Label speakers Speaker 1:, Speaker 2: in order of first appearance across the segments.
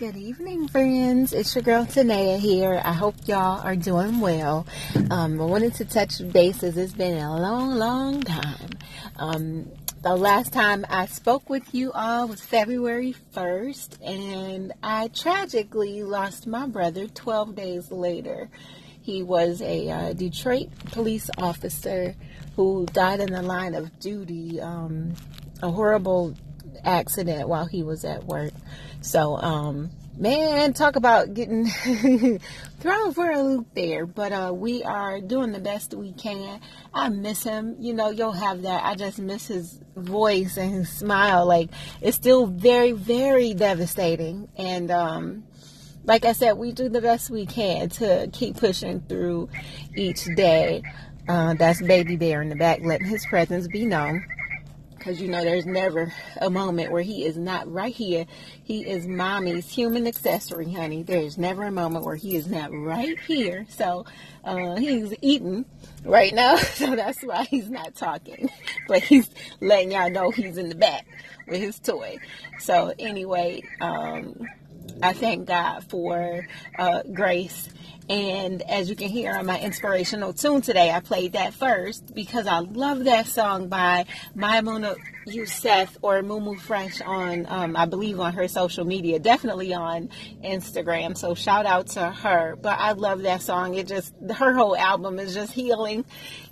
Speaker 1: Good evening, friends. It's your girl Tanea here. I hope y'all are doing well. Um, I wanted to touch bases. It's been a long, long time. Um, the last time I spoke with you all was February 1st, and I tragically lost my brother 12 days later. He was a uh, Detroit police officer who died in the line of duty. Um, a horrible accident while he was at work. So, um, man, talk about getting thrown for a loop there. But uh, we are doing the best we can. I miss him. You know, you'll have that. I just miss his voice and his smile. Like, it's still very, very devastating. And, um, like I said, we do the best we can to keep pushing through each day. Uh, that's Baby Bear in the back, letting his presence be known because you know there's never a moment where he is not right here. He is mommy's human accessory, honey. There's never a moment where he is not right here. So uh, he's eating right now, so that's why he's not talking. But he's letting y'all know he's in the back with his toy. So anyway, um, I thank God for uh, grace and as you can hear on my inspirational tune today, I played that first because I love that song by Maimuna Youssef or Mumu Fresh on, um, I believe, on her social media, definitely on Instagram. So shout out to her. But I love that song. It just, her whole album is just healing.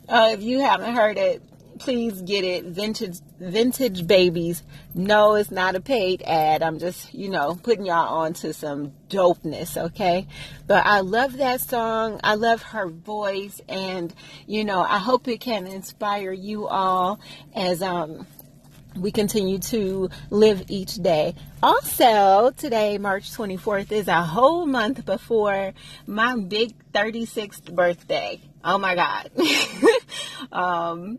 Speaker 1: Uh, if you haven't heard it, please get it. Vintage Vintage Babies. No, it's not a paid ad. I'm just, you know, putting y'all on to some dopeness, okay? But I love that song. I love her voice and, you know, I hope it can inspire you all as um we continue to live each day. Also, today, March 24th, is a whole month before my big 36th birthday. Oh my God. um,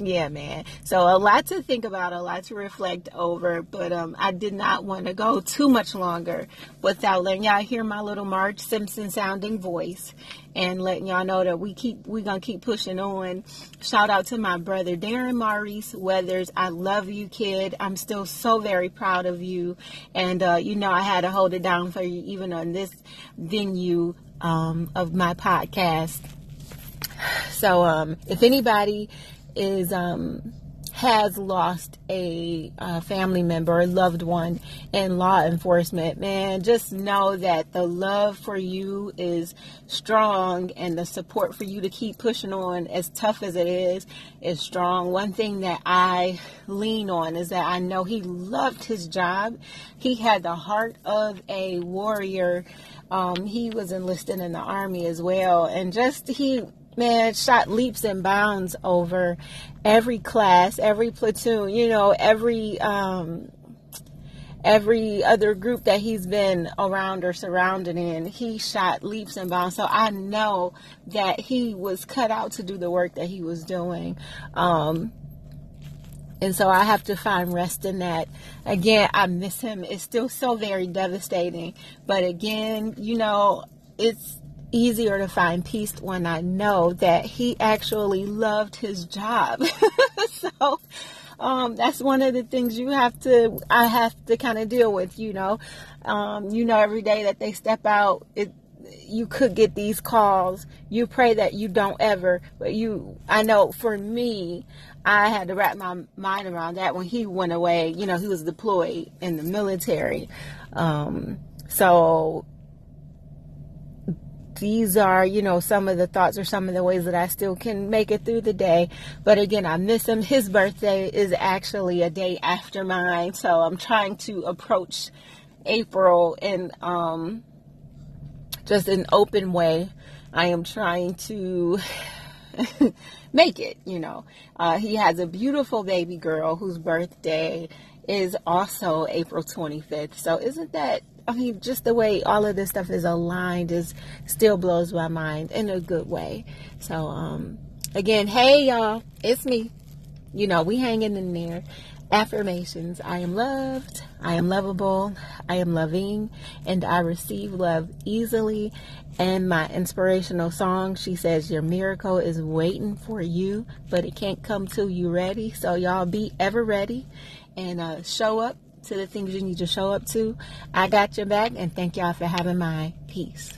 Speaker 1: yeah, man. So a lot to think about, a lot to reflect over, but um, I did not want to go too much longer without letting y'all hear my little Marge Simpson sounding voice and letting y'all know that we keep we gonna keep pushing on. Shout out to my brother Darren Maurice Weathers. I love you, kid. I'm still so very proud of you, and uh, you know I had to hold it down for you even on this venue um, of my podcast. So um, if anybody is um, has lost a uh, family member, a loved one in law enforcement, man, just know that the love for you is strong and the support for you to keep pushing on, as tough as it is, is strong. One thing that I lean on is that I know he loved his job. He had the heart of a warrior. Um, he was enlisted in the army as well, and just he man shot leaps and bounds over every class, every platoon, you know, every um, every other group that he's been around or surrounded in, he shot leaps and bounds. So I know that he was cut out to do the work that he was doing. Um, and so I have to find rest in that. Again, I miss him. It's still so very devastating. But again, you know, it's easier to find peace when I know that he actually loved his job. so um, that's one of the things you have to I have to kind of deal with, you know. Um, you know every day that they step out it you could get these calls. You pray that you don't ever, but you I know for me I had to wrap my mind around that when he went away, you know, he was deployed in the military. Um, so these are, you know, some of the thoughts or some of the ways that I still can make it through the day. But again, I miss him. His birthday is actually a day after mine. So I'm trying to approach April in um, just an open way. I am trying to make it, you know. Uh, he has a beautiful baby girl whose birthday is also April 25th. So isn't that I mean, just the way all of this stuff is aligned is still blows my mind in a good way. So, um, again, hey y'all, it's me. You know, we hanging in there. Affirmations. I am loved. I am lovable. I am loving and I receive love easily. And my inspirational song, she says, Your miracle is waiting for you, but it can't come till you ready. So y'all be ever ready and uh, show up to the things you need to show up to. I got your back, and thank y'all for having my peace.